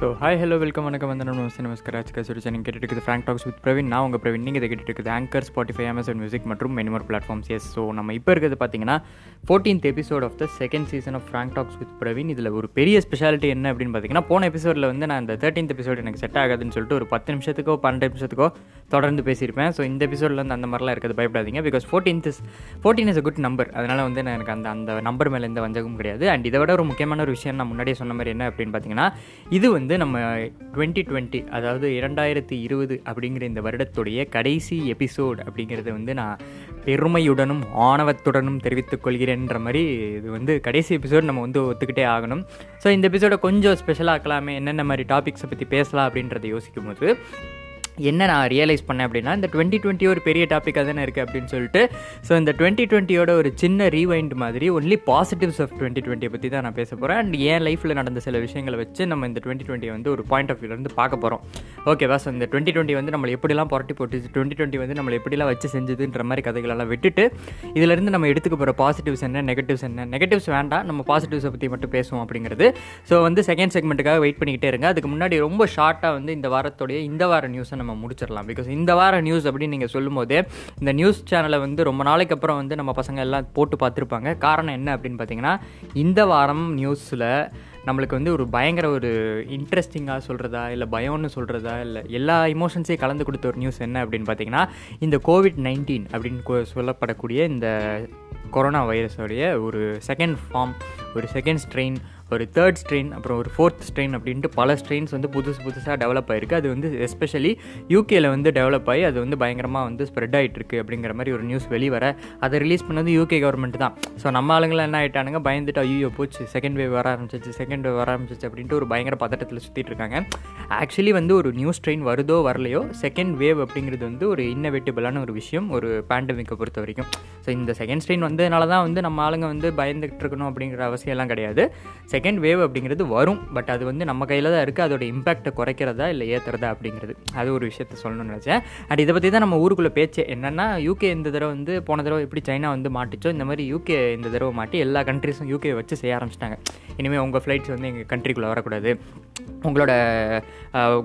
So hi hello welcome வணக்கம். வந்து நமஸ்தே நமஸ்கார். ஆச்சுக்கா சுரிச்சா நீங்கள் கேட்டுட்டு ஃப்ராங்க் டாக்ஸ் வித் பிரவீன் நான் உங்கள் பிரவீன் நீங்கள் இதை கேட்டுட்டு இருக்குது ஆங்கர் ஸ்பாட்டிஃபை அமேசான் மியூசிக் மற்றும் many more platforms yes so நம்ம இப்போ இருக்கிறது பார்த்தீங்கன்னா fourteenth episode of the second season of Frank Talks with Praveen இதில் ஒரு பெரிய ஸ்பெஷாலிட்டி என்ன அப்படின்னு பார்த்தீங்கன்னா போன எபிசோடில் வந்து நான் இந்த தேர்ட்டீன்த் எபிசோட் எனக்கு செட் ஆகாதுன்னு சொல்லிட்டு ஒரு பத்து நிமிஷத்துக்கோ பன்னெண்டு நிமிஷத்துக்கோ தொடர்ந்து பேசியிருப்பேன். ஸோ இந்த எபிசோடில் வந்து அந்த மாதிரிலாம் இருக்கிறது பயப்படாதீங்க. Because fourteenth is fourteen is a good number அதனால் வந்து நான் எனக்கு அந்த அந்த நம்பர் மேலே எந்த வஞ்சகம் கிடையாது. அண்ட் இதை விட ஒரு முக்கியமான ஒரு விஷயம் நான் முன்னாடியே சொன்ன மாதிரி என்ன அப்படின்னு பார்த்தீங்கன்னா இது வந்து நம்ம டுவெண்ட்டி டுவெண்ட்டி அதாவது இரண்டாயிரத்தி இருபது அப்படிங்கிற இந்த வருடத்துடைய கடைசி எபிசோட் அப்படிங்கிறத வந்து நான் பெருமையுடனும் ஆணவத்துடனும் தெரிவித்துக் கொள்கிறேன்ற மாதிரி இது வந்து கடைசி எபிசோட் நம்ம வந்து ஒத்துக்கிட்டே ஆகணும். ஸோ இந்த எபிசோடை கொஞ்சம் ஸ்பெஷலாக்கலாமே என்னென்ன மாதிரி டாபிக்ஸை பற்றி பேசலாம் அப்படின்றத யோசிக்கும் போது என்ன நான் ரியலைஸ் பண்ணேன் அப்படின்னா இந்த டுவெண்ட்டி டுவெண்ட்டி ஒரு பெரிய டாப்பிக்காக தானே இருக்குது அப்படின்னு சொல்லிட்டு ஸோ இந்த டுவெண்ட்டி டுவெண்ட்டியோட ஒரு சின்ன ரீவைண்ட் மாதிரி ஒன்லி பாசிட்டிவ்ஸ் ஆஃப் டுவெண்ட்டி டுவெண்ட்டியை பற்றி தான் நான் பேச போகிறேன் அண்ட் என் லைஃப்பில் நடந்த சில விஷயங்களை வச்சு நம்ம இந்த டுவெண்ட்டி டுவெண்ட்டி வந்து ஒரு பாயிண்ட் ஆஃப் வியூலேருந்து பார்க்க போகிறோம் ஓகேவா ஸோ இந்த டுவெண்ட்டி டுவெண்ட்டி வந்து நம்மளை எப்படிலாம் புரட்டி போட்டு டுவெண்ட்டி டுவெண்ட்டி வந்து நம்மளை எப்படிலாம் வச்சு செஞ்சதுன்ற மாதிரி கதைகளெல்லாம் விட்டுட்டு இதிலேருந்து நம்ம எடுத்துக்க போகிற பாசிட்டிவ்ஸ் என்ன நெகட்டிவ்ஸ் என்ன? நெகட்டிவ்ஸ் வேண்டாம் நம்ம பாசிட்டிவ்ஸை பற்றி மட்டும் பேசுவோம் அப்படிங்கிறது. ஸோ வந்து செகண்ட் செக்மெண்ட்டுக்காக வெயிட் பண்ணிக்கிட்டே இருங்க. அதுக்கு முன்னாடி ரொம்ப ஷார்ட்டாக வந்து இந்த வாரத்துடைய இந்த வார நியூஸை நம்ம நம்ம முடிச்சிடலாம். பிகாஸ் இந்த வார நியூஸ் அப்படின்னு நீங்கள் சொல்லும்போதே இந்த நியூஸ் சேனலை வந்து ரொம்ப நாளைக்கு அப்புறம் வந்து நம்ம பசங்க எல்லாம் போட்டு பார்த்துருப்பாங்க. காரணம் என்ன அப்படின்னு பார்த்தீங்கன்னா இந்த வாரம் நியூஸில் நம்மளுக்கு வந்து ஒரு பயங்கர ஒரு இன்ட்ரெஸ்டிங்காக சொல்கிறதா இல்லை பயம்னு சொல்கிறதா இல்லை எல்லா இமோஷன்ஸையும் கலந்து கொடுத்த ஒரு நியூஸ் என்ன அப்படின்னு பார்த்தீங்கன்னா இந்த கோவிட் நைன்டீன் அப்படின்னு கொ- சொல்லப்படக்கூடிய இந்த கொரோனா வைரஸோடைய ஒரு செகண்ட் ஃபார்ம் ஒரு செகண்ட் ஸ்ட்ரெயின் ஒரு தேர்ட் ஸ்ட்ரெயின் அப்புறம் ஒரு ஃபோர்த் ஸ்ட்ரெயின் அப்படின்ட்டு பல ஸ்ட்ரெயின்ஸ் வந்து புதுசு புதுசாக டெவலப் ஆயிருக்கு. அது வந்து எஸ்பெஷலி யூகேல வந்து டெவலப் ஆகி அது வந்து பயங்கரமாக வந்து ஸ்ப்ரெட் ஆகிட்டு இருக்கு அப்படிங்கிற மாதிரி ஒரு நியூஸ் வெளிவர அதை ரிலீஸ் பண்ணது யூகே கவர்மெண்ட் தான். ஸோ நம்ம ஆளுங்களாம் என்ன ஆயிட்டானுங்க? பயந்துட்டு ஐயோ போச்சு செகண்ட் வேவ் வர ஆரம்பிச்சிச்சு செகண்ட் வேவ் வர ஆரம்பிச்சிச்சு அப்படின்ட்டு ஒரு பயங்கர பதட்டத்தில் சுற்றிட்டு இருக்காங்க. ஆக்சுவலி வந்து ஒரு நியூஸ் ட்ரெயின் வருதோ வரலையோ செகண்ட் வேவ் அப்படிங்கிறது வந்து ஒரு இன்னோவேட்டிபிளான ஒரு விஷயம் ஒரு பேண்டமிக்கை பொறுத்த வரைக்கும். ஸோ இந்த செகண்ட் ஸ்ட்ரெயின் வந்ததுனால தான் வந்து நம்ம ஆளுங்க வந்து பயந்துகிட்டு இருக்கணும் அப்படிங்கிற அவசியம்லாம் கிடையாது. செகண்ட் வேவ் அப்படிங்கிறது வரும். பட் அது வந்து நம்ம கையில் தான் இருக்குது அதோட இம்பாக்டை குறைக்கிறதா இல்லை ஏற்றுறதா அப்படிங்கிறது. அது ஒரு விஷயத்த சொல்லணும்னு நினச்சேன். அண்ட் இதை பற்றி தான் நம்ம ஊருக்குள்ளே பேச்சு என்னென்னா யூகே இந்த தடவை வந்து போன தடவை எப்படி சைனா வந்து மாட்டிச்சோ இந்த மாதிரி யூகே இந்த தடவை மாட்டி எல்லா கண்ட்ரிஸும் யூகே வச்சு செய்ய ஆரம்பிச்சிட்டாங்க. இனிமேல் உங்கள் ஃப்ளைட்ஸ் வந்து எங்கள் கண்ட்ரிக்குள்ளே வரக்கூடாது. உங்களோட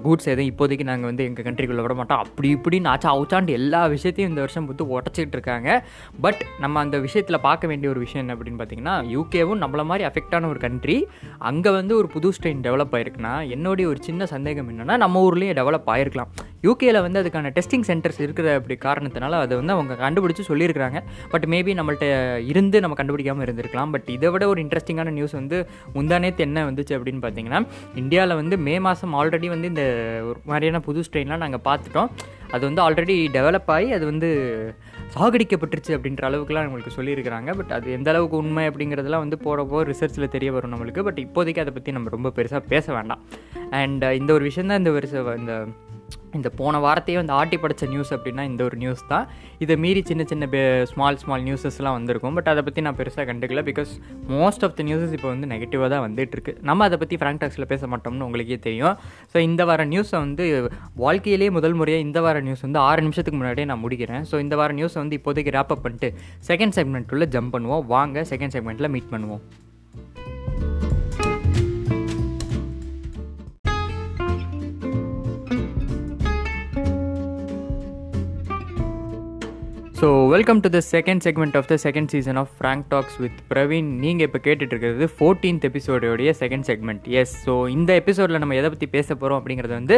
கூட்ஸ் எதுவும் இப்போதைக்கு நாங்கள் வந்து எங்கள் கண்ட்ரிக்குள்ளே விட மாட்டோம். அப்படி இப்படின்னு ஆச்சா அவுச்சாண்டு எல்லா விஷயத்தையும் இந்த வருஷம் புத்து உடச்சிக்கிட்டு இருக்காங்க. பட் நம்ம அந்த விஷயத்தில் பார்க்க வேண்டிய ஒரு விஷயம் என்ன அப்படின்னு பார்த்தீங்கன்னா யூகேவும் நம்மள மாதிரி அஃபெக்டான ஒரு கண்ட்ரி அங்கே வந்து ஒரு புது ஸ்ட்ரெயின் டெவலப் ஆயிருக்குன்னா என்னுடைய ஒரு சின்ன சந்தேகம் என்னென்னா நம்ம ஊர்லேயும் டெவலப் ஆயிருக்கலாம். யூகேயில் வந்து அதுக்கான டெஸ்டிங் சென்டர்ஸ் இருக்கிற அப்படி காரணத்தினால அதை வந்து அவங்க கண்டுபிடிச்சி சொல்லியிருக்கிறாங்க. பட் மேபி நம்மள்ட்ட இருந்து நம்ம கண்டுபிடிக்காமல் இருந்திருக்கலாம். பட் இதை விட ஒரு இன்ட்ரெஸ்டிங்கான நியூஸ் வந்து முந்தானேத்து என்ன வந்துச்சு அப்படின்னு பார்த்தீங்கன்னா இந்தியாவில் வந்து மே மாதம் ஆல்ரெடி வந்து இந்த ஒரு மாதிரியான புது ஸ்ட்ரெயின்லாம் நாங்கள் பார்த்துட்டோம். அது வந்து ஆல்ரெடி டெவலப் ஆகி அது வந்து சாகடிக்கப்பட்டுருச்சு அப்படின்ற அளவுக்குலாம் நம்மளுக்கு சொல்லியிருக்கிறாங்க. பட் அது எந்த அளவுக்கு உண்மை அப்படிங்கிறதெல்லாம் வந்து போட போக ரிசர்ச்சில் தெரிய வரும் நம்மளுக்கு. பட் இப்போதைக்கு அதை பற்றி நம்ம ரொம்ப பெருசாக பேச வேண்டாம். அண்ட் இந்த ஒரு விஷயம் தான் இந்த வருஷம் இந்த இந்த போன வாரத்தையே வந்து ஆட்டி படித்த நியூஸ் அப்படின்னா இந்த ஒரு நியூஸ் தான். இதை மீறி சின்ன சின்ன ஸ்மால் ஸ்மால் நியூஸஸ்லாம் வந்திருக்கும். பட் அதை பற்றி நான் பெருசாக கண்டுக்கல because most of the newses இப்போ வந்து நெகட்டிவாக தான் வந்துட்டு இருக்கு. நம்ம அதை பற்றி ஃப்ராங்க் டாக்ஸில் பேச மாட்டோம்னு உங்களுக்கே தெரியும். ஸோ இந்த வார நியூஸை வந்து வாழ்க்கையிலேயே முதல் முறையாக இந்த வார நியூஸ் வந்து ஆறு நிமிஷத்துக்கு முன்னாடியே நான் முடிக்கிறேன். ஸோ இந்த வார நியூஸை வந்து இப்போதைக்கு ரேப் அப் பண்ணிட்டு செகண்ட் செக்மெண்ட் உள்ள ஜம்ப் பண்ணுவோம். வாங்க செகண்ட் செக்மெண்ட்டில் மீட் பண்ணுவோம். So welcome to the second segment of the second season of Frank Talks with Praveen நீங்கள் இப்போ கேட்டுட்டு இருக்கிறது ஃபோர்டீன்த் எபிசோடோடைய செகண்ட் செக்மெண்ட் எஸ் ஸோ இந்த எபிசோடில் நம்ம எதை பற்றி பேச போகிறோம் அப்படிங்கிறது வந்து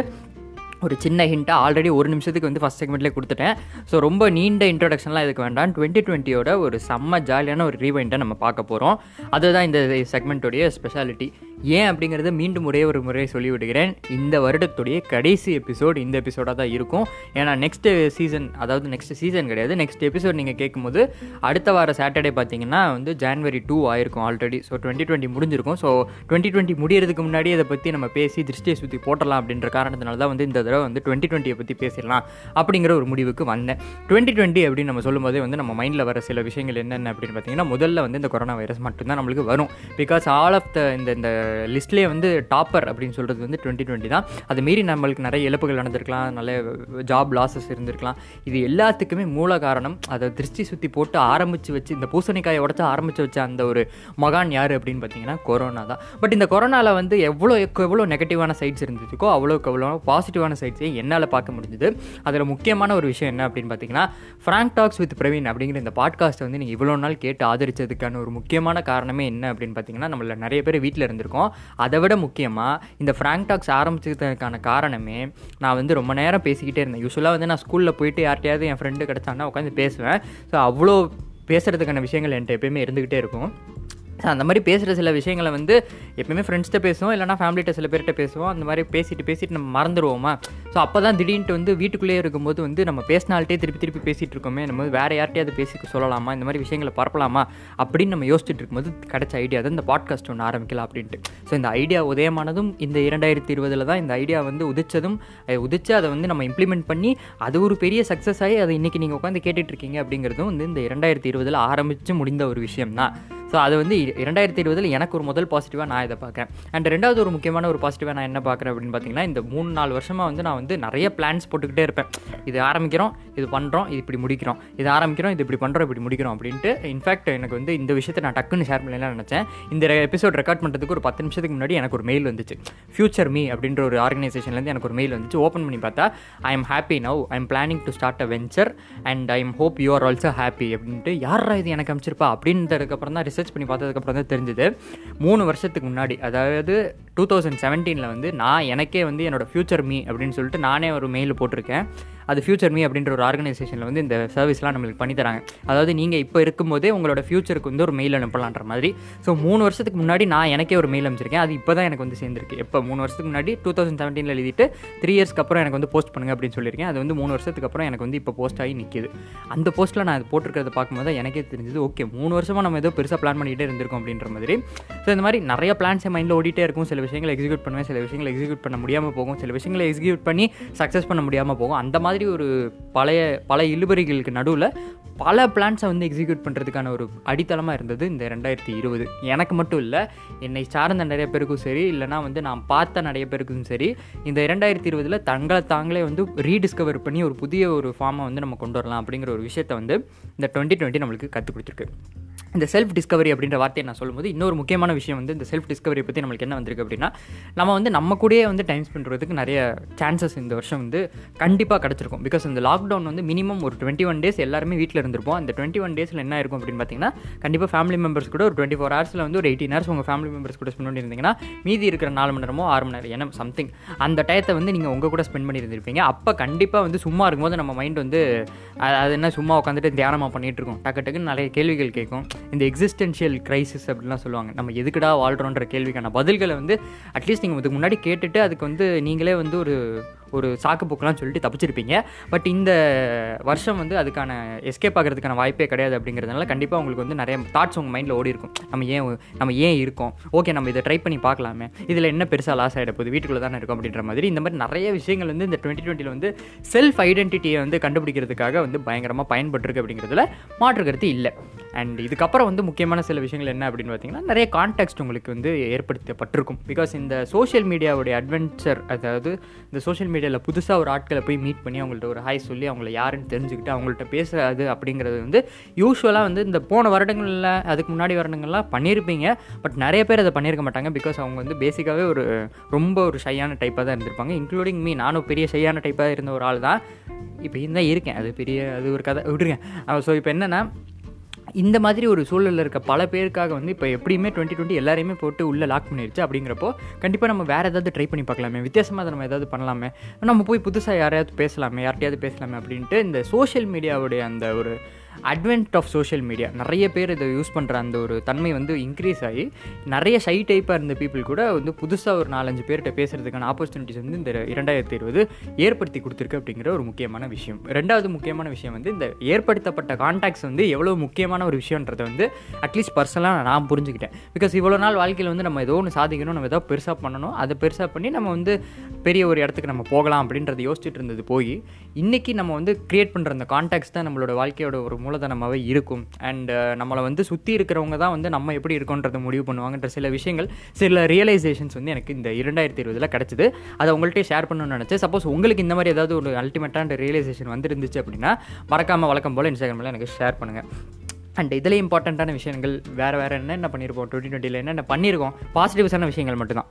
ஒரு சின்ன ஹிண்ட்டாக ஆல்ரெடி ஒரு நிமிஷத்துக்கு வந்து ஃபஸ்ட் செக்மெண்ட்லேயே கொடுத்துட்டேன். ஸோ ரொம்ப நீண்ட இன்ட்ரொடக்ஷன்லாம் இதுக்கு வேண்டாம். டுவெண்ட்டி டுவெண்ட்டியோட ஒரு செம்ம ஜாலியான ஒரு ரீவைண்டை நம்ம பார்க்க போகிறோம் அதுதான் இந்த செக்மெண்ட்டோடைய ஸ்பெஷாலிட்டி ஏன் அப்படிங்கிறத மீண்டும் ஒரே ஒரு முறை சொல்லிவிடுகிறேன். இந்த வருடத்துடைய கடைசி எபிசோட் இந்த எபிசோடாக தான் இருக்கும். ஏன்னா நெக்ஸ்ட் சீசன் அதாவது நெக்ஸ்ட் சீசன் கிடையாது. நெக்ஸ்ட் எபிசோட் நீங்கள் கேட்கும்போது அடுத்த வார சாட்டர்டே பார்த்தீங்கன்னா வந்து ஜான்வரி டூ ஆயிருக்கும் ஆல்ரெடி ஸோ டுவெண்ட்டி டுவெண்ட்டி முடிஞ்சிருக்கும். ஸோ டுவெண்ட்டி டுவெண்ட்டி முடியறதுக்கு முன்னாடி அதை பற்றி நம்ம பேசி திருஷ்டியை சுற்றி போட்டலாம் அப்படின்ற காரணத்தினால தான் வந்து இந்த தடவை வந்து டுவெண்ட்டி டுவெண்ட்டியை பற்றி பேசிடலாம் அப்படிங்கிற ஒரு முடிவுக்கு வந்தேன். டுவெண்ட்டி டுவெண்ட்டி அப்படின்னு நம்ம சொல்லும்போதே வந்து நம்ம மைண்டில் வர சில விஷயங்கள் என்னென்ன அப்படின்னு பார்த்தீங்கன்னா முதல்ல வந்து இந்த கொரோனா வைரஸ் மட்டும்தான் நம்மளுக்கு வரும். பிகாஸ் ஆல் ஆஃப் த இந்த இந்த லிஸ்ட்லேயே வந்து டாப்பர் அப்படின்னு சொல்கிறது வந்து டுவெண்ட்டி டுவெண்ட்டி தான். அது மீறி நம்மளுக்கு நிறைய இழப்புகள் நடந்திருக்கலாம் நல்ல ஜாப் லாஸஸ் இருந்திருக்கலாம். இது எல்லாத்துக்குமே மூல காரணம் அதை திருஷ்டி சுற்றி போட்டு ஆரம்பித்து வச்சு இந்த பூசணிக்காயை உடச்சி ஆரம்பித்து வச்ச அந்த ஒரு மகான் யார் அப்படின்னு பார்த்தீங்கன்னா கொரோனா தான். பட் இந்த கொரோனாவில் வந்து எவ்வளோ எவ்வளோ நெகட்டிவான சைட்ஸ் இருந்துச்சுக்கோ அவ்வளோக்கு எவ்வளோ பாசிட்டிவான சைட்ஸையும் என்னால் பார்க்க முடிஞ்சுது. அதில் முக்கியமான ஒரு விஷயம் என்ன அப்படின்னு பார்த்தீங்கன்னா ஃப்ராங்க் டாக்ஸ் வித் பிரவீன் அப்படிங்கிற இந்த பாட்காஸ்ட்டை வந்து நீங்கள் இவ்வளோ நாள் கேட்டு ஆதரித்ததுக்கான ஒரு முக்கியமான காரணமே என்ன அப்படின்னு பார்த்தீங்கன்னா நம்மள நிறைய பேர் வீட்டில் இருந்திருக்கோம். அதை விட முக்கியமாக இந்த ஃப்ராங்க் டாக்ஸ் ஆரம்பிச்சதுக்கான காரணமே நான் வந்து ரொம்ப நேரம் பேசிக்கிட்டே இருந்தேன். யூஸ்வலாக வந்து நான் ஸ்கூலில் போயிட்டு யார்கிட்டையாவது என் ஃப்ரெண்டு கிடச்சான்னா உட்காந்து பேசுவேன். ஸோ அவ்வளோ பேசுகிறதுக்கான விஷயங்கள் என்கிட்ட எப்பயுமே இருந்துக்கிட்டே இருக்கும். அந்த மாதிரி பேசுகிற சில விஷயங்களை வந்து எப்பயுமே ஃப்ரெண்ட்ஸ்கிட்ட பேசுவோம் இல்லைனா ஃபேமிலிகிட்ட சில பேர்கிட்ட பேசுவோம். அந்த மாதிரி பேசிட்டு பேசிட்டு நம்ம மறந்துடுவோமா ஸோ அப்போ தான் திடீர்னு வந்து வீட்டுக்குள்ளேயே இருக்கும்போது வந்து நம்ம பேசினால்ட்டே திருப்பி திருப்பி பேசிகிட்டு இருக்கோமே. நம்ம வேறு யார்ட்டையாவது பேசி சொல்லலாமா? இந்த மாதிரி விஷயங்களை பரப்பலாமா? அப்படின்னு நம்ம யோசிச்சுட்டு இருக்கும்போது கிடைச்ச ஐடியா தான் இந்த பாட்காஸ்ட் ஒன்று ஆரம்பிக்கலாம் அப்படின்ட்டு. ஸோ இந்த ஐடியா உதயமானதும் இந்த இரண்டாயிரத்தி இருபதில் தான் இந்த ஐடியா வந்து உதிச்சதும் உதிச்சு அதை வந்து நம்ம இம்ப்ளிமெண்ட் பண்ணி அது ஒரு பெரிய சக்ஸஸ் ஆகி அதை இன்றைக்கி நீங்கள் உட்காந்து கேட்டுட்ருக்கீங்க அப்படிங்கிறதும் வந்து இந்த இரண்டாயிரத்தி இருபதில் ஆரம்பித்து முடிந்த ஒரு விஷயம் தான் ஸோ அது வந்து இரண்டாயிரத்தி இருபதில் எனக்கு ஒரு முதல் பாசிட்டிவாக நான் இதை பார்க்குறேன். அண்ட் ரெண்டாவது ஒரு முக்கியமான ஒரு பாசிட்டிவாக நான் என்ன பார்க்குறேன் அப்படின்னு பார்த்தீங்கன்னா இந்த மூணு நாலு வருஷமாக வந்து நான் வந்து நிறைய பிளான்ஸ் போட்டுக்கிட்டே இருப்பேன். இது ஆரம்பிக்கிறோம் இது பண்ணுறோம் இது இப்படி முடிக்கிறோம். இது ஆரம்பிக்கிறோம் இது இப்படி பண்ணுறோம் இப்படி முடிக்கிறோம் அப்படின்ட்டு இன்ஃபேக்ட் எனக்கு வந்து இந்த விஷயத்தை நான் டக்குன்னு ஷேர் பண்ணலாம் நினச்சேன். இந்த எபிசோட் ரெக்கார்ட் பண்ணுறதுக்கு ஒரு பத்து நிமிஷத்துக்கு முன்னாடி எனக்கு ஒரு மெயில் வந்துச்சு. ஃபியூச்சர் மீ அப்படின்ற ஒரு ஆர்கனைசேஷன்லேருந்து எனக்கு ஒரு மெயில் வந்துச்சு. ஓப்பன் பண்ணி பார்த்தா I am happy now I am planning to start a venture and I am hope you are also happy அப்படின்ட்டு யாரா இது எனக்கு அமைச்சிருப்பா அப்படின்றதுக்கப்புறம் தான் ரிசர்ச் பண்ணி பார்த்ததுக்கப்புறம் தான் தெரிஞ்சுது. மூணு வருஷத்துக்கு முன்னாடி அதாவது டூ தௌசண்ட் செவன்டீனில் வந்து நான் எனக்கே வந்து என்னோடய ஃப்யூச்சர் மீ அப்படின்னு சொல்லிட்டு நானே ஒரு மெயில் போட்டிருக்கேன். அது ஃபியூச்சர் மீ அப்படின்ற ஒரு ஆர்கனைசேஷனில் வந்து இந்த சர்வீஸ்லாம் நம்மளுக்கு பண்ணித்தராங்க அதாவது நீங்கள் இப்போ இருக்கும்போதே உங்களோட ஃபியூச்சருக்கு வந்து ஒரு மெயில் அனுப்பலான்ற மாதிரி. ஸோ மூணு வருஷத்துக்கு முன்னாடி நான் எனக்கே ஒரு மெயில் அனுப்பிச்சிருக்கேன். அது இப்போ தான் எனக்கு வந்து சேர்ந்துருக்கு. எப்போ? மூணு வருஷத்துக்கு முன்னாடி டூ தௌசண்ட் செவன்டீனில் எழுதிட்டு த்ரீ இயர்ஸ்க்கு அப்புறம் எனக்கு வந்து போஸ்ட் பண்ணுங்க அப்படின்னு சொல்லியிருக்கேன். அது வந்து மூணு வருஷத்துக்கு அப்புறம் எனக்கு வந்து இப்போ போஸ்ட் ஆகி நிற்கிது அந்த போஸ்ட்டில் நான் அது போட்டிருக்கிறத பார்க்கும்போது எனக்கே தெரிஞ்சது ஓகே மூணு வருஷமாக நம்ம ஏதோ பெருசாக பிளான் பண்ணிகிட்டே இருந்திருக்கோம் அப்படின்ற மாதிரி. ஸோ இந்த மாதிரி நிறைய பிளான்ஸ் என் மைண்டில் ஓடிட்டே இருக்கும். சில விஷயங்களை எக்ஸிக்யூட் பண்ணுவேன் சில விஷயங்களை எக்ஸிக்யூட் பண்ண முடியாமல் போகும். சில விஷயங்களை எக்ஸிக்யூட் பண்ணி சக்ஸஸ் பண்ண முடியாமல் போகும். அந்த மாதிரி ஒரு பழைய பல இழுபறிகளுக்கு நடுவில் பல பிளான்ஸை வந்து எக்ஸிக்யூட் பண்ணுறதுக்கான ஒரு அடித்தளமாக இருந்தது இந்த ரெண்டாயிரத்தி இருபது. எனக்கு மட்டும் இல்லை என்னை சார்ந்த நிறைய பேருக்கும் சரி இல்லைனா வந்து நான் பார்த்த நிறைய பேருக்கும் சரி இந்த ரெண்டாயிரத்தி இருபதில் தங்களை தாங்களே வந்து ரீடிஸ்கவர் பண்ணி ஒரு புதிய ஒரு ஃபார்மை வந்து நம்ம கொண்டு வரலாம் அப்படிங்கிற ஒரு விஷயத்தை வந்து இந்த டுவெண்ட்டி டுவெண்ட்டி நம்மளுக்கு கற்றுக் கொடுத்துருக்கு. இந்த செல்ஃப் டிஸ்கவரி அப்படின்ற வார்த்தையை நான் சொல்லும்போது இன்னொரு முக்கியமான விஷயம் வந்து இந்த செல்ஃப் டிஸ்கவரி பற்றி நம்மளுக்கு என்ன வந்திருக்கு அப்படின்னா நம்ம வந்து நம்ம கூடயே வந்து டைம் ஸ்பெண்ட் பண்ணுறதுக்கு நிறைய சான்சஸ் இந்த வருஷம் வந்து கண்டிப்பாக கிடச்சிருக்கும் பிகாஸ் இந்த லாக்டவுன் வந்து மினிமம் ஒரு டுவெண்ட்டி ஒன் டேஸ் எல்லாருமே வீட்டில் இருந்திருப்போம். அந்த டுவெண்ட்டி ஒன் டேஸில் என்ன இருக்கும் அப்படின்னு பார்த்தீங்கன்னா கண்டிப்பாக ஃபேமிலி மெம்பர்ஸ் கூட ஒரு டுவெண்ட்டி ஃபோர் ஹவர்ஸில் வந்து ஒரு எயிட்டீன் ஹவர்ஸ் உங்கள் ஃபேமிலி மெம்பர்ஸ் கூட ஸ்பெண்ட் பண்ணியிருந்தீங்கன்னா மீதி இருக்கிற நாலு மணி நேரமோ ஆறு மணி நேரம் ஏன்னா சம்திங் அந்த டயத்தை வந்து நீங்கள் உங்கள் கூட ஸ்பெண்ட் பண்ணியிருந்திருப்பீங்க. அப்போ கண்டிப்பாக வந்து சும்மா இருக்கும்போது நம்ம மைண்ட் வந்து அது என்ன சும்மா உட்காந்துட்டு தியானமாக பண்ணிகிட்டு இருக்கோம். டக்கு டக்குன்னு நிறைய கேள்விகள் கேட்கும். இந்த எக்ஸிஸ்டன்ஷியல் கிரைசிஸ் அப்படிலாம் சொல்லுவாங்க. நம்ம எதுக்குடா வாழ்கிறோன்ற கேள்விக்கான பதில்களை வந்து அட்லீஸ்ட் நீங்கள் இதுக்கு முன்னாடி கேட்டுட்டு அதுக்கு வந்து நீங்களே வந்து ஒரு ஒரு சாக்கு போக்கெலாம் சொல்லிட்டு தப்பிச்சிருப்பீங்க. பட் இந்த வருஷம் வந்து அதுக்கான எஸ்கேப் ஆகிறதுக்கான வாய்ப்பே கிடையாது அப்படிங்கிறதுனால கண்டிப்பாக உங்களுக்கு வந்து நிறைய தாட்ஸ் உங்கள் மைண்டில் ஓடி இருக்கும். நம்ம ஏன் நம்ம ஏன் இருக்கோம்? ஓகே நம்ம இதை ட்ரை பண்ணி பார்க்கலாமே. இதில் என்ன பெருசாக லாஸ் ஆகிட போகுது? வீட்டுக்குள்ளே தானே இருக்கும் அப்படின்ற மாதிரி இந்த மாதிரி நிறைய விஷயங்கள் வந்து இந்த டுவெண்ட்டி டுவெண்ட்டியில் வந்து செல்ஃப் ஐடென்டிட்டியை வந்து கண்டுபிடிக்கிறதுக்காக வந்து பயங்கரமாக பயன்பட்டுருக்கு அப்படிங்கிறதுல மாற்று கருத்து இல்லை. அண்ட் இதுக்கப்புறம் வந்து முக்கியமான சில விஷயங்கள் என்ன அப்படின்னு பார்த்தீங்கன்னா நிறைய கான்டெக்ட் உங்களுக்கு வந்து ஏற்படுத்தப்பட்டிருக்கும். பிகாஸ் இந்த சோஷியல் மீடியாவுடைய அட்வென்ச்சர் அதாவது இந்த சோஷியல் மீடியாவில் புதுசாக ஒரு ஆட்களை போய் மீட் பண்ணி அவங்கள்ட்ட ஒரு ஹாய் சொல்லி அவங்கள யாருன்னு தெரிஞ்சுக்கிட்டு அவங்கள்ட்ட பேசுறது அப்படிங்கிறது வந்து யூஸ்வலாக வந்து இந்த போன வருடங்களில் அதுக்கு முன்னாடி வருடங்கள்லாம் பண்ணியிருப்பீங்க. பட் நிறைய பேர் அதை பண்ணியிருக்க மாட்டாங்க பிகாஸ் அவங்க வந்து பேசிக்காகவே ஒரு ரொம்ப ஒரு ஷையான டைப்பாக தான் இருந்திருப்பாங்க. இன்க்ளூடிங் மீ நானும் பெரிய ஷையான டைப்பாக இருந்த ஒரு ஆள் தான். இப்போ இருந்தால் இருக்கேன். அது பெரிய அது ஒரு கதை விட்டுருங்க ஸோ இப்போ என்னென்னா இந்த மாதிரி ஒரு சூழலில் இருக்க பல பேருக்காக வந்து இப்போ எப்படியுமே டுவெண்ட்டி டுவெண்ட்டி எல்லாரையுமே போட்டு உள்ளே லாக் பண்ணிருச்சு அப்படிங்கிறப்போ கண்டிப்பாக நம்ம வேறு ஏதாவது ட்ரை பண்ணி பார்க்கலாமே. வித்தியாசமாக நம்ம ஏதாவது பண்ணலாமே. நம்ம போய் புதுசாக யாரையாவது பேசலாமே யார்கிட்டயாவது பேசலாமே அப்படின்ட்டு இந்த சோஷியல் மீடியாவுடைய அந்த ஒரு அட்வென்ட் ஆஃப் சோஷியல் மீடியா நிறைய பேர் இதை யூஸ் பண்ணுற அந்த ஒரு தன்மை வந்து இன்க்ரீஸ் ஆகி நிறைய ஷை டைப்பாக இருந்த பீப்புள் கூட வந்து புதுசாக ஒரு நாலஞ்சு பேர்கிட்ட பேசுகிறதுக்கான ஆப்பர்ச்சுனிட்டிஸ் வந்து இந்த இரண்டாயிரத்தி இருபது ஏற்படுத்தி கொடுத்துருக்கு அப்படிங்கிற ஒரு முக்கியமான விஷயம். ரெண்டாவது முக்கியமான விஷயம் வந்து இந்த ஏற்படுத்தப்பட்ட கான்டாக்ட்ஸ் வந்து எவ்வளோ முக்கியமான ஒரு விஷயன்றதை வந்து அட்லீஸ்ட் பர்சனலாக நான் புரிஞ்சுக்கிட்டேன். பிகாஸ் இவ்வளோ நாள் வாழ்க்கையில் வந்து நம்ம ஏதோ ஒன்று சாதிக்கணும் நம்ம ஏதோ பெருசாக பண்ணணும் அதை பெருசாக பண்ணி நம்ம வந்து பெரிய ஒரு இடத்துக்கு நம்ம போகலாம் அப்படின்றத யோசிச்சுட்டு இருந்தது போய் இன்றைக்கி நம்ம வந்து க்ரியேட் பண்ணுற அந்த கான்டாக்ட்ஸ் தான் நம்மளோட வாழ்க்கையோட ஒரு மூலதனமாகவே இருக்கும். அண்ட் uh, நம்மளை வந்து சுற்றி இருக்கிறவங்க தான் வந்து நம்ம எப்படி இருக்கோன்றதை முடிவு பண்ணுவாங்கன்ற சில விஷயங்கள் சில ரியலைசேஷன்ஸ் வந்து எனக்கு இந்த இரண்டாயிரத்தி இருபதில் கிடச்சிது. அதை உங்கள்கிட்ட ஷேர் பண்ணணும்னு நினச்சேன். சப்போஸ் உங்களுக்கு இந்த மாதிரி ஏதாவது ஒரு அல்டிமேட்டான ரியலைசேஷன் வந்துருந்துச்சு அப்படின்னா மறக்காமல் வழக்கம் போல் இன்ஸ்டாகிராமில் எனக்கு ஷேர் பண்ணுங்கள் அண்ட் இதில் இம்பார்ட்டண்ட்டான விஷயங்கள் வேறு வேறு என்னென்ன பண்ணியிருப்போம் டுவெண்ட்டி டுவெண்ட்டியில் என்னென்ன பண்ணியிருக்கோம் பாசிட்டிவ்ஸான விஷயங்கள் மட்டும்தான்.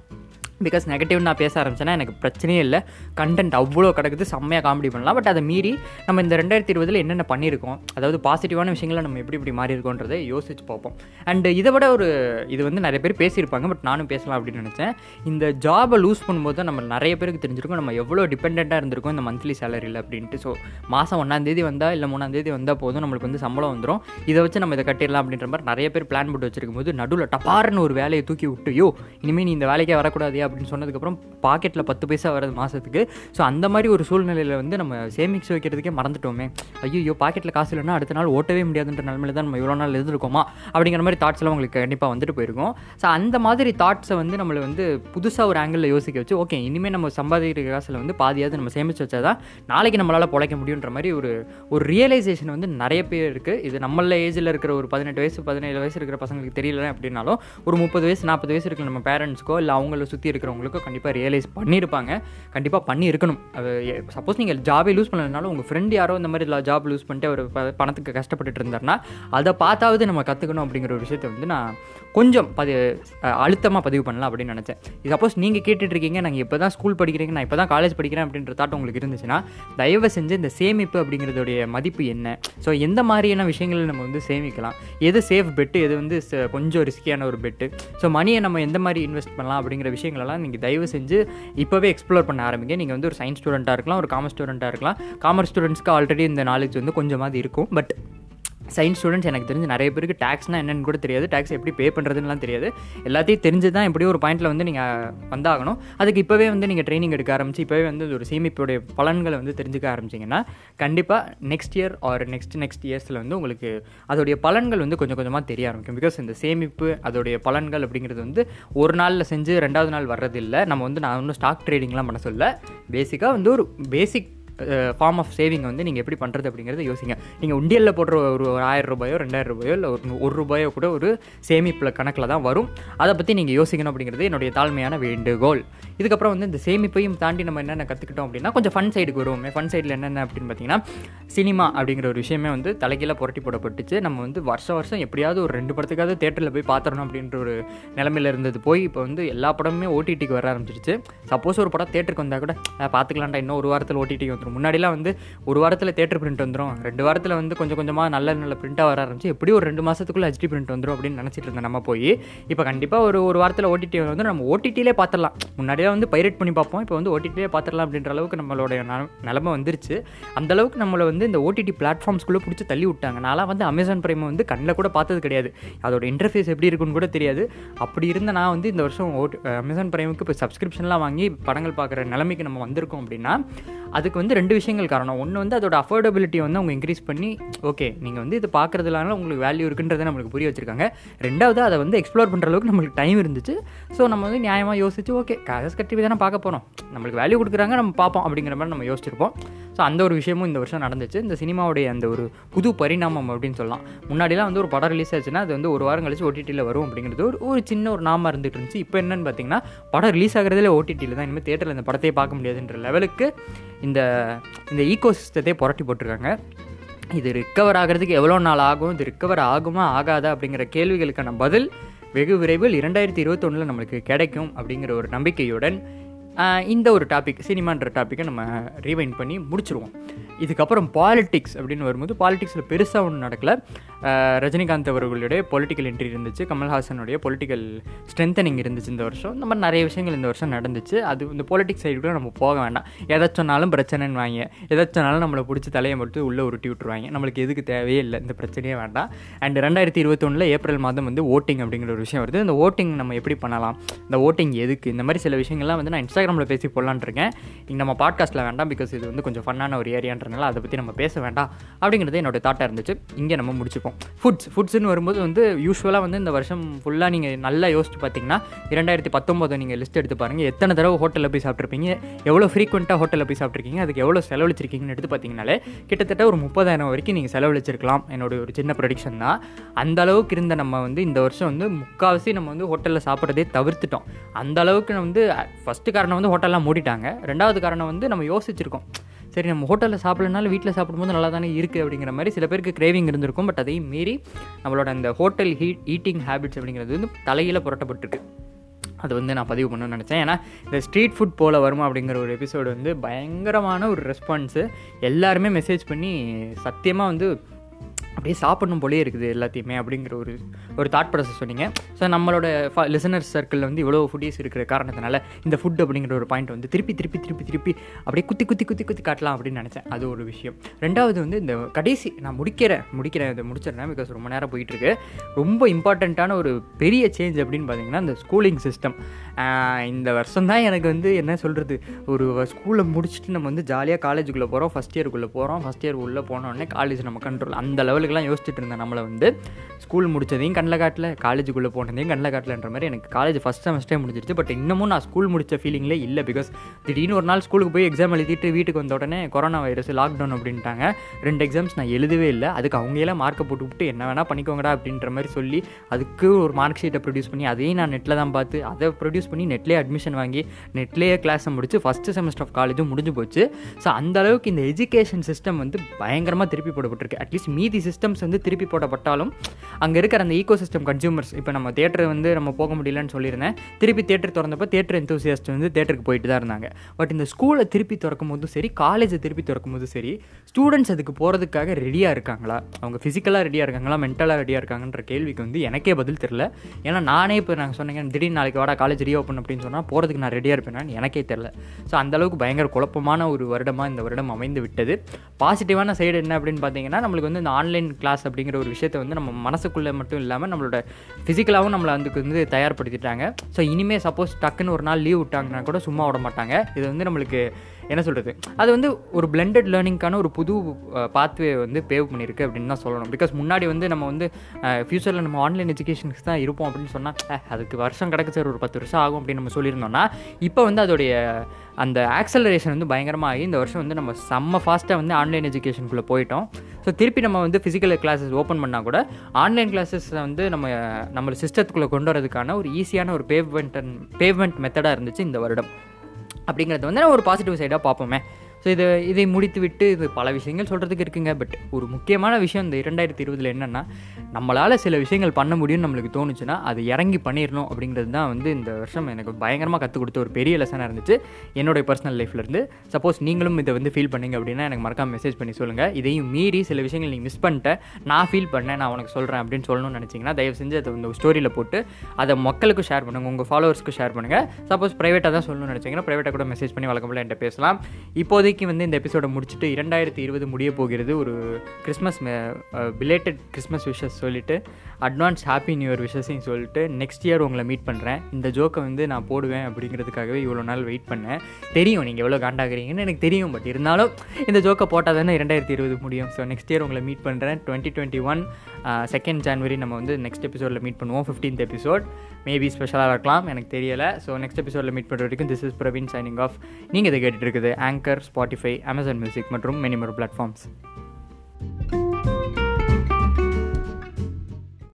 பிகாஸ் நெகட்டிவ் நான் பேச ஆரம்பிச்சேன்னா எனக்கு பிரச்சனையே இல்லை. கண்டென்ட் அவ்வளோ கிடக்குது செம்மையாக காமெடி பண்ணலாம். பட் அதை மீறி நம்ம இந்த ரெண்டாயிரத்தி இருபதில் என்னென்ன பண்ணியிருக்கோம் அதாவது பாசிட்டிவான விஷயங்களை நம்ம எப்படி இப்படி மாறி இருக்கோன்றதை யோசிச்சு பார்ப்போம். அண்ட் இதை விட ஒரு இது வந்து நிறைய பேர் பேசியிருப்பாங்க பட் நானும் பேசலாம் அப்படின்னு நினச்சேன். இந்த ஜாபை லூஸ் பண்ணும்போது தான் நம்ம நிறைய பேருக்கு தெரிஞ்சிருக்கும் நம்ம எவ்வளோ டிபெண்ட்டாக இருந்திருக்கோம் இந்த மந்த்லி சேலரியில் அப்படின்ட்டு. ஸோ மாதம் ஒன்றாந்தேதி வந்தால் இல்லை மூணாந்தேதி வந்தால் போதும் நம்மளுக்கு வந்து சம்பளம் வந்துடும் இதை வச்சு நம்ம இதை கட்டிடலாம் அப்படின்ற மாதிரி நிறைய பேர் பிளான் போட்டு வச்சிருக்கும் போது நடுவில் டப்பார்னு ஒரு வேலையை தூக்கி விட்டு யோ இனிமேல் நீ இந்த வேலைக்கே வரக்கூடாது அப்படின்னு சொன்னதுக்கப்புறம் பாக்கெட்டில் பத்து பைசா வர்றது மாதத்துக்கு ஸோ அந்த மாதிரி ஒரு சூழ்நிலையில் வந்து நம்ம சேமிக்ஸ் வைக்கிறதுக்கே மறந்துட்டோமே. ஐயோ பாக்கெட்டில் காசு இல்லைன்னா அடுத்த நாள் ஓட்டவே முடியாதுன்ற நிலமையில தான் நம்ம இவ்வளோ நாள் இருந்திருக்கோமா? அப்படிங்கிற மாதிரி தாட்ஸ்லாம் உங்களுக்கு கண்டிப்பாக வந்துட்டு போயிருக்கும். ஸோ அந்த மாதிரி தாட்ஸை வந்து நம்மளை வந்து புதுசாக ஒரு ஆங்கிளில் யோசிக்க வச்சு ஓகே இனிமேல் நம்ம சம்பாதிக்கிற காசில் வந்து பாதியாவது நம்ம சேமித்து வச்சா தான் நாளைக்கு நம்மளால் பிழைக்க முடியுன்ற மாதிரி ஒரு ஒரு ரியலைசேஷன் வந்து நிறைய பேர் இருக்குது இது நம்மள ஏஜில் இருக்கிற ஒரு பதினெட்டு வயசு பதினேழு வயசு இருக்கிற பசங்களுக்கு தெரியல அப்படின்னாலும் ஒரு முப்பது வயசு நாற்பது வயசு இருக்கிற நம்ம பேரண்ட்ஸ்க்கோ இல்லை அவங்கள சுற்றி இருக்கிறவங்களுக்கு கண்டிப்பாக ரியலைஸ் பண்ணியிருப்பாங்க கண்டிப்பாக பண்ணி இருக்கணும் அது சப்போஸ் நீங்கள் ஜாபே லூஸ் பண்ணலனாலும் உங்கள் ஃப்ரெண்ட் யாரோ இந்த மாதிரி ஜாப் லூஸ் பண்ணிட்டு அவர் ப- பணத்துக்கு கஷ்டப்பட்டுட்டு இருந்தாருன்னா அதை பார்த்தாவது நம்ம கற்றுக்கணும் அப்படிங்கிற ஒரு விஷயத்தை வந்து நான் கொஞ்சம் பதி அழுத்தமாக பதிவு பண்ணலாம் அப்படின்னு நினச்சேன். சப்போஸ் நீங்கள் கேட்டுட்டு இருக்கீங்க நாங்கள் இப்போ தான் ஸ்கூல் படிக்கிறீங்க நான் இப்போ தான் காலேஜ் படிக்கிறேன் அப்படின்ற தாட் உங்களுக்கு இருந்துச்சுன்னா தயவு செஞ்சு இந்த சேமிப்பு அப்படிங்கிறதுடைய மதிப்பு என்ன? ஸோ எந்த மாதிரியான விஷயங்களை நம்ம வந்து சேமிக்கலாம்? எது சேஃப் பெட்டு எது வந்து கொஞ்சம் ரிஸ்கியான ஒரு பெட்டு ஸோ மணியை நம்ம எந்த மாதிரி இன்வெஸ்ட் பண்ணலாம் அப்படிங்கிற விஷயங்களெல்லாம் நீங்கள் தயவு செஞ்சு இப்போவே எக்ஸ்ப்ளோர் பண்ண ஆரம்பிங்க. நீங்கள் வந்து ஒரு சயின்ஸ் ஸ்டூடெண்ட்டாக இருக்கலாம் ஒரு காமர்ஸ் ஸ்டூடெண்ட்டாக இருக்கலாம். காமர்ஸ் ஸ்டூடெண்ட்ஸ்க்கு ஆல்ரெடி இந்த நாலேஜ் வந்து கொஞ்சமாவது இருக்கும். பட் சயின்ஸ் ஸ்டூடெண்ட்ஸ் எனக்கு தெரிஞ்சு நிறைய பேருக்கு டேக்ஸ்னால் என்னென்னு கூட தெரியாது. டேக்ஸ் எப்படி பே பண்ணுறதுலாம் தெரியாது. எல்லாத்தையும் தெரிஞ்சு தான் எப்படியும் ஒரு பாயிண்ட்டில் வந்து நீங்கள் வந்தாகணும். அதுக்கு இப்போவே வந்து நீங்கள் ட்ரைனிங் எடுக்க ஆரம்பிச்சு இப்போவே வந்து ஒரு சேமிப்புடைய பலன்களை வந்து தெரிஞ்சுக்க ஆரம்பிச்சிங்கன்னா கண்டிப்பாக next year or next next இயர்ஸில் வந்து உங்களுக்கு அதோடைய பலன்கள் வந்து கொஞ்சம் கொஞ்சமாக தெரிய ஆரம்பிக்கும். பிகாஸ் இந்த சேமிப்பு அதோடைய பலன்கள் அப்படிங்கிறது வந்து ஒரு நாளில் செஞ்சு ரெண்டாவது நாள் வர்றதில்லை. நம்ம வந்து நான் ஒன்றும் ஸ்டாக் ட்ரேடிங்லாம் பண்ண சொல்ல. பேசிக்காக வந்து ஒரு பேசிக் ஃபார்ம் ஆஃப் சேவிங் வந்து நீங்கள் எப்படி பண்ணுறது அப்படிங்கிறத யோசிங்க. நீங்கள் உண்டியலில் போடுற ஒரு ஒரு ஆயிரம் ரூபாயோ ரெண்டாயிரம் ரூபாயோ இல்லை ஒரு ஒரு ரூபாயோ கூட ஒரு சேமிப்பில் கணக்கில் தான் வரும். அதை பற்றி நீங்கள் யோசிக்கணும் அப்படிங்கிறது என்னுடைய தாழ்மையான வேண்டுகோள். இதுக்கப்புறம் வந்து இந்த சேமிப்பையும் தாண்டி நம்ம என்னென்ன கற்றுக்கிட்டோம் அப்படின்னா கொஞ்சம் ஃபன் சைடுக்கு வருவோமே. ஃபன் சைடில் என்னென்ன அப்படின்னு பார்த்தீங்கன்னா சினிமா அப்படிங்கிற ஒரு விஷயமே வந்து தலைகீழாக புரட்டி போடப்பட்டுச்சு. நம்ம வந்து வருஷம் வருஷம் எப்படியாவது ஒரு ரெண்டு படத்துக்காவது தேட்டரில் போய் பார்த்துடணும் அப்படின்ற ஒரு நிலமையில இருந்தது போய் இப்போ வந்து எல்லா படமுமே ஓடிடிக்கு வர ஆரம்பிச்சிருச்சு. சப்போஸ் ஒரு படம் தேட்டருக்கு வந்தால் கூட பார்த்துக்கலான்டா இன்னும் ஒரு வாரத்தில் ஓடிடிக்கு வந்துடும் முன்னாடிலாம் வந்து ஒரு வாரத்தில் தேட்டர் பிரிண்ட் வந்துடும் ரெண்டு வாரத்தில் வந்து கொஞ்சம் கொஞ்சமாக நல்ல நல்ல பிரிண்ட்டாக வர ஆரம்பிச்சு எப்படியும் ஒரு ரெண்டு மாதத்துக்குள்ளே ஹெச்டி பிரிண்ட் வந்துடும் அப்படின்னு நினச்சிட்டு இருந்தேன் நம்ம போய். இப்போ கண்டிப்பாக ஒரு ஒரு வாரத்தில் ஓடிடி வந்து நம்ம ஓடிடியிலே பார்த்துடலாம் முன்னாடியே வந்து பைரேட் பண்ணி பார்ப்போம். இப்போ வந்து ஓடிடிலே பார்த்துடலாம் அப்படின்ற அளவுக்கு நம்மளோட நிலமை வந்துருச்சு. அந்தளவுக்கு நம்மளை வந்து இந்த ஓடிடி பிளாட்ஃபார்ம்ஸ்குள்ளே பிடிச்சி தள்ளி விட்டாங்க. நான்லாம் வந்து அமேசான் ப்ரைமை வந்து கண்ணில் கூட பார்த்தது கிடையாது. அதோட இன்டர்ஃபேஸ் எப்படி இருக்குன்னு கூட தெரியாது. அப்படி இருந்த நான் வந்து இந்த வருஷம் ஓடி அமேசான் பிரைமுக்கு இப்போ சப்ஸ்கிரிப்ஷன்லாம் வாங்கி படங்கள் பார்க்குற நிலைமைக்கு நம்ம வந்திருக்கோம் அப்படின்னா அதுக்கு வந்து ரெண்டு விஷயங்கள் காரணம். ஒன்று வந்து அதோட அஃபோர்டபிலிட்டியை வந்து அவங்க இன்க்ரீஸ் பண்ணி ஓகே நீங்கள் வந்து இது பார்க்குறதுனால உங்களுக்கு வேல்யூ இருக்குன்றதை நம்மளுக்கு புரிய வச்சிருக்காங்க. ரெண்டாவது அதை வந்து எக்ஸ்ப்ளோர் பண்ணுற அளவுக்கு நம்மளுக்கு டைம் இருந்துச்சு. ஸோ நம்ம வந்து நியாயமாக யோசிச்சு ஓகே காசஸ் கட்டி தானே பார்க்க போகிறோம் நம்மளுக்கு வேல்யூ கொடுக்குறாங்க நம்ம பார்ப்போம் அப்படிங்கிற மாதிரி நம்ம யோசிச்சிருப்போம். ஸோ அந்த ஒரு விஷயமும் இந்த வருஷம் நடந்துச்சு. இந்த சினிமாவுடைய அந்த ஒரு புது பரிணாமம் அப்படின்னு சொல்லலாம். முன்னாடிலாம் வந்து ஒரு படம் ரிலீஸ் ஆச்சுன்னா அது வந்து ஒரு வாரம் கழிச்சு ஓடிடியில் வரும் அப்படிங்கிறது ஒரு ஒரு சின்ன ஒரு நாம இருந்துட்டு இருந்துச்சு. இப்போ என்னன்னு பார்த்தீங்கன்னா படம் ரிலீஸ் ஆகிறதுல ஓடிடியில் தான். இனிமேல் தேட்டரில் இந்த படத்தையே பார்க்க முடியாதுன்ற லெவலுக்கு இந்த இந்த ஈகோ சிஸ்டத்தையே புரட்டி போட்டிருக்காங்க. இது ரிக்கவர் ஆகிறதுக்கு எவ்வளோ நாள் ஆகும்? இது ரிக்கவர் ஆகுமா? ஆகாதா? அப்படிங்கிற கேள்விகளுக்கான பதில் வெகு விரைவில் இரண்டாயிரத்தி இருபத்தொன்னில் நம்மளுக்கு கிடைக்கும் அப்படிங்கிற ஒரு நம்பிக்கையுடன் இந்த ஒரு டாபிக் சினிமான்ற டாப்பிக்கை நம்ம ரீவைண்ட் பண்ணி முடிச்சிருவோம். இதுக்கப்புறம் பாலிடிக்ஸ் அப்படின்னு வரும்போது பாலிடிக்ஸில் பெருசாக ஒன்றும் நடக்கல. ரஜினிகாந்த் அவர்களுடைய பொலிட்டிக்கல் என்ட்ரி இருந்துச்சு கமல்ஹாசனுடைய பொலிட்டிக்கல் ஸ்ட்ரென்தனிங் இருந்துச்சு இந்த வருஷம். இந்த மாதிரி நிறைய விஷயங்கள் இந்த வருஷம் நடந்துச்சு. அது இந்த பொலிட்டிக்ஸ் சைடு கூட நம்ம போக வேண்டாம். எதை சொன்னாலும் பிரச்சனைன்னு வாங்க எதை சொன்னாலும் நம்மளை பிடிச்சி தலையை மட்டும் உள்ளே உருட்டி விட்டுருவாங்க. நம்மளுக்கு எதுக்கு தேவையே இல்லை. இந்த பிரச்சனையே வேண்டாம். அண்ட் ரெண்டாயிரத்தி இருபத்தொன்னில் ஏப்ரல் மாதம் வந்து ஓட்டிங் அப்படிங்கிற ஒரு விஷயம் வருது. இந்த ஓட்டிங் நம்ம எப்படி பண்ணலாம்? இந்த ஓட்டிங் எதுக்கு? இந்த மாதிரி சில விஷயங்கள்லாம் வந்து நான் இன்ஸ்டா இன்ஸ்டாகிராமில் பேசி போடலான்னு இருக்கேன் இங்கே நம்ம பாட்காஸ்ட்டில் வேண்டாம் பிகாஸ் இது வந்து கொஞ்சம் ஃபன்னான ஒரு ஏரியான்றனால அதை பற்றி நம்ம பேச வேண்டாம். அப்படிங்கிறது என்னோட தாட்டாக இருந்துச்சு. இங்கே நம்ம முடிச்சுப்போம். ஃபுட்ஸ் ஃபுட்ஸ்னு வரும்போது வந்து யூஸ்வலாக வந்து இந்த வருஷம் ஃபுல்லாக நீங்கள் நல்லா யோசிச்சு பார்த்தீங்கன்னா இரண்டாயிரத்தி பத்தொம்போது நீங்கள் லிஸ்ட் எடுத்து பாருங்கள் எத்தனை தடவை ஹோட்டலில் போய் சாப்பிட்ருப்பீங்க எவ்வளோ ஃப்ரீக்வெண்ட்டாக ஹோட்டலில் போய் சாப்பிட்ருக்கீங்க அதுக்கு எவ்வளோ செலவழிச்சிருக்கீங்கன்னு எடுத்து பார்த்தீங்கனாலே கிட்டத்தட்ட ஒரு முப்பதாயிரம் வரைக்கும் நீங்கள் செலவழிச்சிருக்கலாம். என்னோட ஒரு சின்ன ப்ரொடிக்ஷன் தான். அந்த அளவுக்கு இருந்த நம்ம வந்து இந்த வருஷம் வந்து முக்கால்வாசி நம்ம வந்து ஹோட்டலில் சாப்பிட்றதே தவிர்த்துட்டோம். அந்த அளவுக்கு வந்து ஃபஸ்ட்டு காரணம் வந்து ஹோட்டல்லாம் மூடிட்டாங்க. ரெண்டாவது காரணம் வந்து நம்ம யோசிச்சிருக்கோம். சரி நம்ம ஹோட்டலில் சாப்பிட்லனாலும் வீட்டில் சாப்பிடும்போது நல்லா தானே இருக்குது அப்படிங்கிற மாதிரி சில பேருக்கு கிரேவிங் இருந்திருக்கும். பட் அதையும் மீறி நம்மளோட அந்த ஹோட்டல் ஹீட் ஈட்டிங் ஹேபிட்ஸ் அப்படிங்கிறது வந்து தலையில் புரட்டப்பட்டிருக்கு. அது வந்து நான் பதிவு பண்ணணும்னு நினச்சேன். ஏன்னா இந்த ஸ்ட்ரீட் ஃபுட் போல் வருமா அப்படிங்கிற ஒரு எபிசோடு வந்து பயங்கரமான ஒரு ரெஸ்பான்ஸு எல்லாருமே மெசேஜ் பண்ணி சத்தியமாக வந்து அப்படியே சாப்பிடணும் போலே இருக்குது எல்லாத்தையுமே அப்படிங்கிற ஒரு ஒரு தாட் ப்ராசஸ் சொன்னீங்க. ஸோ நம்மளோட லிசனர்ஸ் சர்க்கிளில் வந்து இவ்வளோ ஃபுட்டீஸ் இருக்கிற காரணத்தினால இந்த ஃபுட் அப்படிங்கிற ஒரு பாயிண்ட் வந்து திருப்பி திருப்பி திருப்பி திருப்பி அப்படியே குத்தி குத்தி குத்தி குத்தி காட்டலாம் அப்படின்னு நினச்சேன். அது ஒரு விஷயம். ரெண்டாவது வந்து இந்த கடைசி நான் முடிக்கிறேன் முடிக்கிறேன் இதை முடிச்சிடறேன் பிகாஸ் ரொம்ப நேரம் போயிட்டுருக்கு ரொம்ப இம்பார்ட்டண்ட்டான ஒரு பெரிய சேஞ்ச் அப்படின்னு பார்த்தீங்கன்னா இந்த ஸ்கூலிங் சிஸ்டம் இந்த வருஷம் தான் எனக்கு வந்து என்ன சொல்கிறது ஒரு ஸ்கூலை முடிச்சுட்டு நம்ம வந்து ஜாலியாக காலேஜுக்குள்ளே போகிறோம் ஃபஸ்ட் இயருக்குள்ளே போகிறோம் ஃபஸ்ட் இயர் உள்ளே போனோடனே காலேஜ் நம்ம கண்ட்ரோல் அந்த லெவலுக்குலாம் யோசிச்சுட்டு இருந்தேன். நம்மளை வந்து ஸ்கூல் முடித்ததையும் கண்ணில் காட்டில் காலேஜுக்குள்ளே போனதையும் கண்ணில் காட்டலன்ற மாதிரி எனக்கு காலேஜ் ஃபஸ்ட் செமஸ்டே முடிஞ்சிருச்சு. பட் இன்னமும் நான் ஸ்கூல் முடித்த ஃபீலிங்லே இல்லை பிகாஸ் திடீர்னு ஒரு நாள் ஸ்கூலுக்கு போய் எக்ஸாம் எழுதிட்டு வீட்டுக்கு வந்த உடனே கொரோனா வைரஸ் லாக்டவுன் அப்படின்ட்டாங்க. ரெண்டு எக்ஸாம்ஸ் நான் எழுதவே இல்லை. அதுக்கு அவங்களே மார்க்கை போட்டு விட்டு என்ன வேணால் பண்ணிக்கோங்கடா அப்படின்ற மாதிரி சொல்லி அதுக்கு ஒரு மார்க் ஷீட்டை ப்ரொடியூஸ் பண்ணி அதையும் நான் நெட்டில் தான் பார்த்து அதை ப்ரொடியூஸ் பண்ணி நெட்லேயே அட்மிஷன் வாங்கி நெட்லேயே கிளாஸை முடிச்சு ஃபஸ்ட்டு செமஸ்டர் ஆஃப் காலேஜும் முடிஞ்சு போச்சு. ஸோ அந்த அளவுக்கு இந்த எஜுகேஷன் சிஸ்டம் வந்து பயங்கரமாக திருப்பி போடப்பட்டிருக்கு. அட்லீஸ்ட் மீதி சிஸ்டம்ஸ் வந்து திருப்பி போடப்பட்டாலும் அங்கே இருக்கிற அந்த ஈகோ சிஸ்டம் கன்சியூமர்ஸ் இப்போ நம்ம தேட்டர் வந்து நம்ம போக முடியலன்னு சொல்லியிருந்தேன். திருப்பி தேட்டர் திறந்தப்போ தேட்டர் எந்தூசியாஸ்ட் வந்து தேட்டருக்கு போயிட்டு தான் இருந்தாங்க. பட் இந்த ஸ்கூலை திருப்பி திறக்கும் போதும் சரி காலேஜை திருப்பி திறக்கும் போதும் சரி ஸ்டூடெண்ட்ஸ் அதுக்கு போகிறதுக்காக ரெடியாக இருக்காங்களா? அவங்க ஃபிசிக்கலாக ரெடியாக இருக்காங்களா? மென்டலாக ரெடியாக இருக்காங்கன்ற கேள்விக்கு வந்து எனக்கே பதில் தெரில ஏன்னா நானே இப்போ நாங்கள் சொன்னீங்க திடீர்னு நாளைக்கு வாடா காலேஜ் ரீஓப்பன் அப்படின்னு சொன்னால் போகிறதுக்கு நான் ரெடியாக இருப்பேனான்னு எனக்கே தெரில ஸோ அந்தளவுக்கு பயங்கர குழப்பமான ஒரு வருடமாக இந்த வருடம் அமைந்து விட்டது. பாசிட்டிவான சைடு என்ன அப்படின்னு பார்த்தீங்கன்னா நம்மளுக்கு வந்து இந்த ஆன்லைன் கிளாஸ் அப்படிங்கிற ஒரு விஷயத்தை வந்து நம்ம மனசுக்குள்ளே மட்டும் இல்லாமல் நம்மளோட ஃபிசிக்கலாகவும் நம்மளை அதுக்கு வந்து தயார்படுத்திட்டாங்க. ஸோ இனிமேல் சப்போஸ் டக்குன்னு ஒரு நாள் லீவ் விட்டாங்கன்னா கூட சும்மா விட மாட்டாங்க. இது வந்து நம்மளுக்கு என்ன சொல்கிறது அது வந்து ஒரு பிளெண்டட் லேர்னிங்க்கான ஒரு புது பாத்வே வந்து பேவ் பண்ணியிருக்கு அப்படின்னு தான் சொல்லணும். பிகாஸ் முன்னாடி வந்து நம்ம வந்து ஃப்யூச்சரில் நம்ம ஆன்லைன் எஜுகேஷனுக்கு தான் இருப்போம் அப்படின்னு சொன்னால் அதுக்கு வருஷம் கிடக்கு சார் ஒரு பத்து வருஷம் ஆகும் அப்படின்னு நம்ம சொல்லியிருந்தோம்னா இப்போ வந்து அதோடைய அந்த ஆக்சலரேஷன் வந்து பயங்கரமாக ஆகி இந்த வருஷம் வந்து நம்ம செம்ம ஃபாஸ்ட்டாக வந்து ஆன்லைன் எஜுகேஷனுக்குள்ளே போயிட்டோம். ஸோ திருப்பி நம்ம வந்து ஃபிசிக்கல் கிளாஸஸ் ஓப்பன் பண்ணால் கூட ஆன்லைன் கிளாஸஸை வந்து நம்ம நம்ம சிஸ்டத்துக்குள்ளே கொண்டு வரதுக்கான ஒரு ஈஸியான ஒரு பேவ்மெண்ட் பேவ்மெண்ட் மெத்தடாக இருந்துச்சு இந்த வருடம். அப்படிங்கிறது வந்து ஒரு பாசிட்டிவ் சைடாக பார்ப்போமே. ஸோ இதை இதை முடித்துவிட்டு இது பல விஷயங்கள் சொல்கிறதுக்கு இருக்குங்க. பட் ஒரு முக்கியமான விஷயம் இந்த இரண்டாயிரத்தி இருபதில் என்னென்னா நம்மளால் சில விஷயங்கள் பண்ண முடியும்னு நம்மளுக்கு தோணுச்சுன்னா அது இறங்கி பண்ணிடணும் அப்படிங்கிறது தான் வந்து இந்த வருஷம் எனக்கு பயங்கரமாக கற்றுக் கொடுத்த ஒரு பெரிய லெசனாக இருந்துச்சு. என்னுடைய பர்சனல் லைஃப்லேருந்து சப்போஸ் நீங்களும் இதை வந்து ஃபீல் பண்ணீங்க அப்படின்னா எனக்கு மறக்காம மெசேஜ் பண்ணி சொல்லுங்கள் இதையும் மீறி சில விஷயங்கள் நீங்கள் மிஸ் பண்ணிட்டேன் நான் ஃபீல் பண்ணேன் நான் உனக்கு சொல்கிறேன் அப்படின்னு சொல்லணும்னு நினச்சிங்கன்னா தயவு செஞ்சு அதை வந்து ஸ்டோரியில் போட்டு அதை மக்களுக்கு ஷேர் பண்ணுங்கள் உங்கள் ஃபாலோவர்ஸ்க்கு ஷேர் பண்ணுங்கள் சப்போஸ் ப்ரைவேட்டாக தான் சொல்லணும்னு நினச்சிங்கன்னா ப்ரைவேட்டாக கூட மெசேஜ் பண்ணி வழக்கம்போல் என்கிட்ட பேசலாம். இப்போதைக்கு இப்போதைக்கு வந்து இந்த எபிசோடை முடிச்சுட்டு இரண்டாயிரத்தி இருபது முடிய போகிறது ஒரு கிறிஸ்மஸ் பிலேட்டட் கிறிஸ்மஸ் விஷஸ் சொல்லிவிட்டு அட்வான்ஸ் ஹாப்பி நியூ இயர் விஷஸையும் சொல்லிட்டு நெக்ஸ்ட் இயர் உங்களை மீட் பண்ணுறேன் இந்த ஜோக்கை வந்து நான் போடுவேன் அப்படிங்கிறதுக்காகவே இவ்வளோ நாள் வெயிட் பண்ணேன். தெரியும் நீங்கள் எவ்வளோ காண்டாகிறீங்கன்னு எனக்கு தெரியும் பட் இருந்தாலும் இந்த ஜோக்கை போட்டால் தானே இரண்டாயிரத்தி இருபது முடியும். ஸோ நெக்ஸ்ட் இயர் உங்களை மீட் பண்ணுறேன் twenty twenty one second January நம்ம வந்து நெக்ஸ்ட் எபிசோடில் மீட் பண்ணுவோம் ஃபிஃப்டீன்த் எபிசோட் மேபி ஸ்பெஷலாக இருக்கலாம் எனக்கு தெரியலை. ஸோ நெக்ஸ்ட் எபிசோடில் மீட் பண்ணுற வரைக்கும் this is Praveen signing off நீங்கள் இதை கேட்டுட்டு இருக்குது ஆங்கர் ஸ்பாட்டிஃபை அமேசான் மியூசிக் மற்றும் மெனிமர் பிளாட்ஃபார்ம்ஸ்